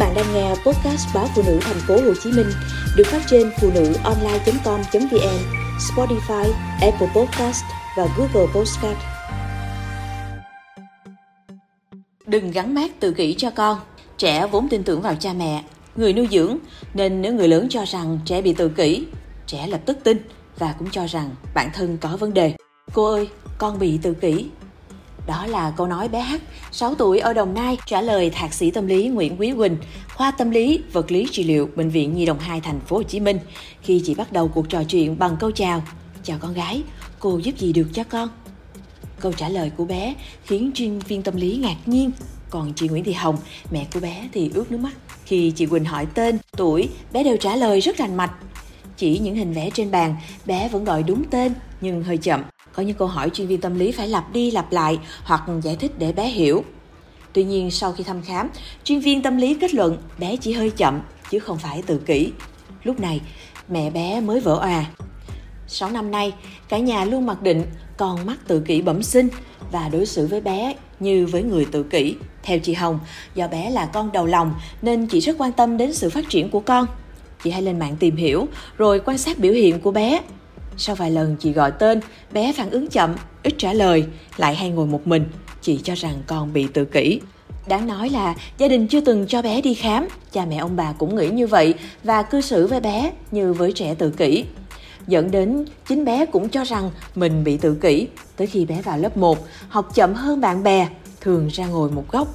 bạn đang nghe podcast báo phụ nữ thành phố Hồ Chí Minh được phát trên phụ nữ online.com.vn, Spotify, Apple Podcast và Google Podcast. Đừng gắn mát tự kỷ cho con. Trẻ vốn tin tưởng vào cha mẹ, người nuôi dưỡng, nên nếu người lớn cho rằng trẻ bị tự kỷ, trẻ lập tức tin và cũng cho rằng bản thân có vấn đề. Cô ơi, con bị tự kỷ, đó là câu nói bé H, 6 tuổi ở Đồng Nai trả lời thạc sĩ tâm lý Nguyễn Quý Quỳnh, khoa tâm lý, vật lý trị liệu, bệnh viện Nhi đồng 2 thành phố Hồ Chí Minh khi chị bắt đầu cuộc trò chuyện bằng câu chào: "Chào con gái, cô giúp gì được cho con?" Câu trả lời của bé khiến chuyên viên tâm lý ngạc nhiên, còn chị Nguyễn Thị Hồng, mẹ của bé thì ướt nước mắt. Khi chị Quỳnh hỏi tên, tuổi, bé đều trả lời rất rành mạch. Chỉ những hình vẽ trên bàn, bé vẫn gọi đúng tên nhưng hơi chậm. Có những câu hỏi chuyên viên tâm lý phải lặp đi lặp lại hoặc giải thích để bé hiểu. Tuy nhiên sau khi thăm khám, chuyên viên tâm lý kết luận bé chỉ hơi chậm chứ không phải tự kỷ. Lúc này, mẹ bé mới vỡ òa. 6 năm nay, cả nhà luôn mặc định con mắc tự kỷ bẩm sinh và đối xử với bé như với người tự kỷ. Theo chị Hồng, do bé là con đầu lòng nên chị rất quan tâm đến sự phát triển của con. Chị hay lên mạng tìm hiểu rồi quan sát biểu hiện của bé sau vài lần chị gọi tên, bé phản ứng chậm, ít trả lời, lại hay ngồi một mình. Chị cho rằng con bị tự kỷ. Đáng nói là gia đình chưa từng cho bé đi khám, cha mẹ ông bà cũng nghĩ như vậy và cư xử với bé như với trẻ tự kỷ. Dẫn đến chính bé cũng cho rằng mình bị tự kỷ, tới khi bé vào lớp 1, học chậm hơn bạn bè, thường ra ngồi một góc.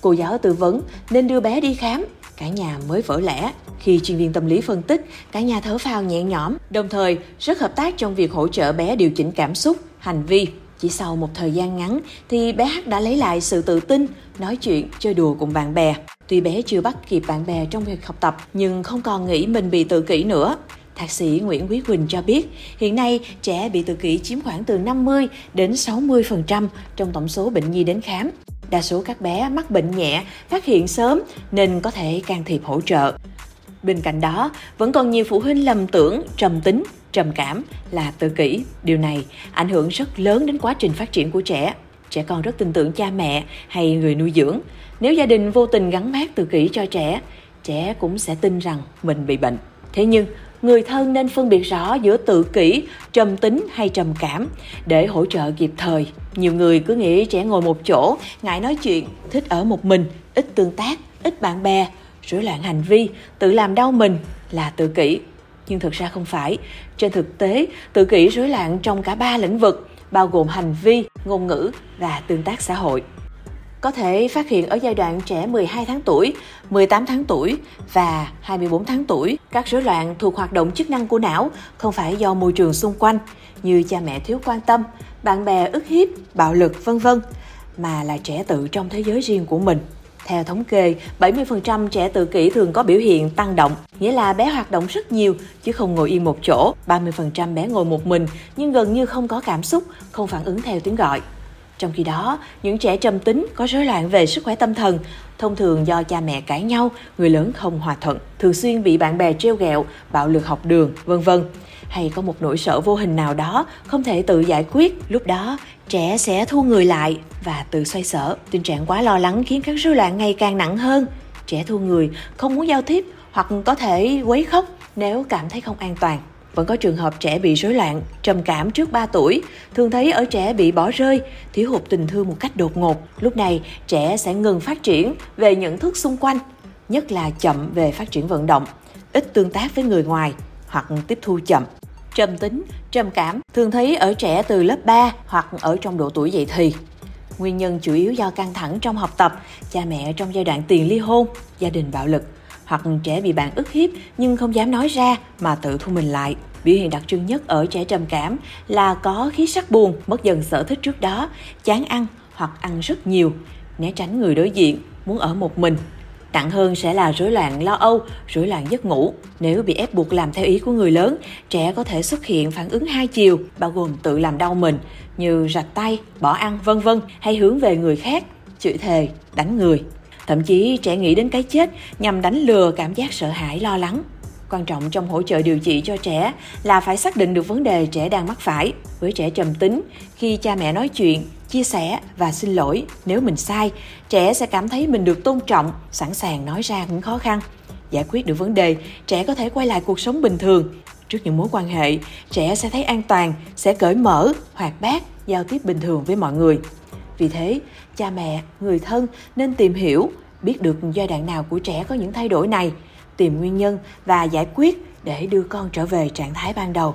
Cô giáo tư vấn nên đưa bé đi khám, cả nhà mới vỡ lẽ. Khi chuyên viên tâm lý phân tích, cả nhà thở phào nhẹ nhõm, đồng thời rất hợp tác trong việc hỗ trợ bé điều chỉnh cảm xúc, hành vi. Chỉ sau một thời gian ngắn thì bé H đã lấy lại sự tự tin, nói chuyện, chơi đùa cùng bạn bè. Tuy bé chưa bắt kịp bạn bè trong việc học tập nhưng không còn nghĩ mình bị tự kỷ nữa. Thạc sĩ Nguyễn Quý Quỳnh cho biết, hiện nay trẻ bị tự kỷ chiếm khoảng từ 50 đến 60% trong tổng số bệnh nhi đến khám. Đa số các bé mắc bệnh nhẹ, phát hiện sớm nên có thể can thiệp hỗ trợ. Bên cạnh đó, vẫn còn nhiều phụ huynh lầm tưởng trầm tính, trầm cảm là tự kỷ. Điều này ảnh hưởng rất lớn đến quá trình phát triển của trẻ. Trẻ con rất tin tưởng cha mẹ hay người nuôi dưỡng. Nếu gia đình vô tình gắn mát tự kỷ cho trẻ, trẻ cũng sẽ tin rằng mình bị bệnh. Thế nhưng, người thân nên phân biệt rõ giữa tự kỷ, trầm tính hay trầm cảm để hỗ trợ kịp thời. Nhiều người cứ nghĩ trẻ ngồi một chỗ, ngại nói chuyện, thích ở một mình, ít tương tác, ít bạn bè, rối loạn hành vi, tự làm đau mình là tự kỷ. Nhưng thực ra không phải. Trên thực tế, tự kỷ rối loạn trong cả ba lĩnh vực, bao gồm hành vi, ngôn ngữ và tương tác xã hội. Có thể phát hiện ở giai đoạn trẻ 12 tháng tuổi, 18 tháng tuổi và 24 tháng tuổi. Các rối loạn thuộc hoạt động chức năng của não không phải do môi trường xung quanh như cha mẹ thiếu quan tâm, bạn bè ức hiếp, bạo lực vân vân mà là trẻ tự trong thế giới riêng của mình. Theo thống kê, 70% trẻ tự kỷ thường có biểu hiện tăng động, nghĩa là bé hoạt động rất nhiều chứ không ngồi yên một chỗ. 30% bé ngồi một mình nhưng gần như không có cảm xúc, không phản ứng theo tiếng gọi. Trong khi đó, những trẻ trầm tính có rối loạn về sức khỏe tâm thần, thông thường do cha mẹ cãi nhau, người lớn không hòa thuận, thường xuyên bị bạn bè treo gẹo, bạo lực học đường, vân vân hay có một nỗi sợ vô hình nào đó không thể tự giải quyết, lúc đó trẻ sẽ thu người lại và tự xoay sở. Tình trạng quá lo lắng khiến các rối loạn ngày càng nặng hơn. Trẻ thu người, không muốn giao tiếp hoặc có thể quấy khóc nếu cảm thấy không an toàn. Vẫn có trường hợp trẻ bị rối loạn, trầm cảm trước 3 tuổi, thường thấy ở trẻ bị bỏ rơi, thiếu hụt tình thương một cách đột ngột. Lúc này, trẻ sẽ ngừng phát triển về nhận thức xung quanh, nhất là chậm về phát triển vận động, ít tương tác với người ngoài hoặc tiếp thu chậm. Trầm tính, trầm cảm thường thấy ở trẻ từ lớp 3 hoặc ở trong độ tuổi dậy thì. Nguyên nhân chủ yếu do căng thẳng trong học tập, cha mẹ trong giai đoạn tiền ly hôn, gia đình bạo lực, hoặc trẻ bị bạn ức hiếp nhưng không dám nói ra mà tự thu mình lại. Biểu hiện đặc trưng nhất ở trẻ trầm cảm là có khí sắc buồn, mất dần sở thích trước đó, chán ăn hoặc ăn rất nhiều, né tránh người đối diện, muốn ở một mình, Nặng hơn sẽ là rối loạn lo âu, rối loạn giấc ngủ. Nếu bị ép buộc làm theo ý của người lớn, trẻ có thể xuất hiện phản ứng hai chiều, bao gồm tự làm đau mình, như rạch tay, bỏ ăn, vân vân, hay hướng về người khác, chửi thề, đánh người. Thậm chí trẻ nghĩ đến cái chết nhằm đánh lừa cảm giác sợ hãi lo lắng. Quan trọng trong hỗ trợ điều trị cho trẻ là phải xác định được vấn đề trẻ đang mắc phải. Với trẻ trầm tính, khi cha mẹ nói chuyện, chia sẻ và xin lỗi nếu mình sai, trẻ sẽ cảm thấy mình được tôn trọng, sẵn sàng nói ra những khó khăn. Giải quyết được vấn đề, trẻ có thể quay lại cuộc sống bình thường. Trước những mối quan hệ, trẻ sẽ thấy an toàn, sẽ cởi mở, hoạt bát, giao tiếp bình thường với mọi người. Vì thế, cha mẹ, người thân nên tìm hiểu, biết được giai đoạn nào của trẻ có những thay đổi này, tìm nguyên nhân và giải quyết để đưa con trở về trạng thái ban đầu.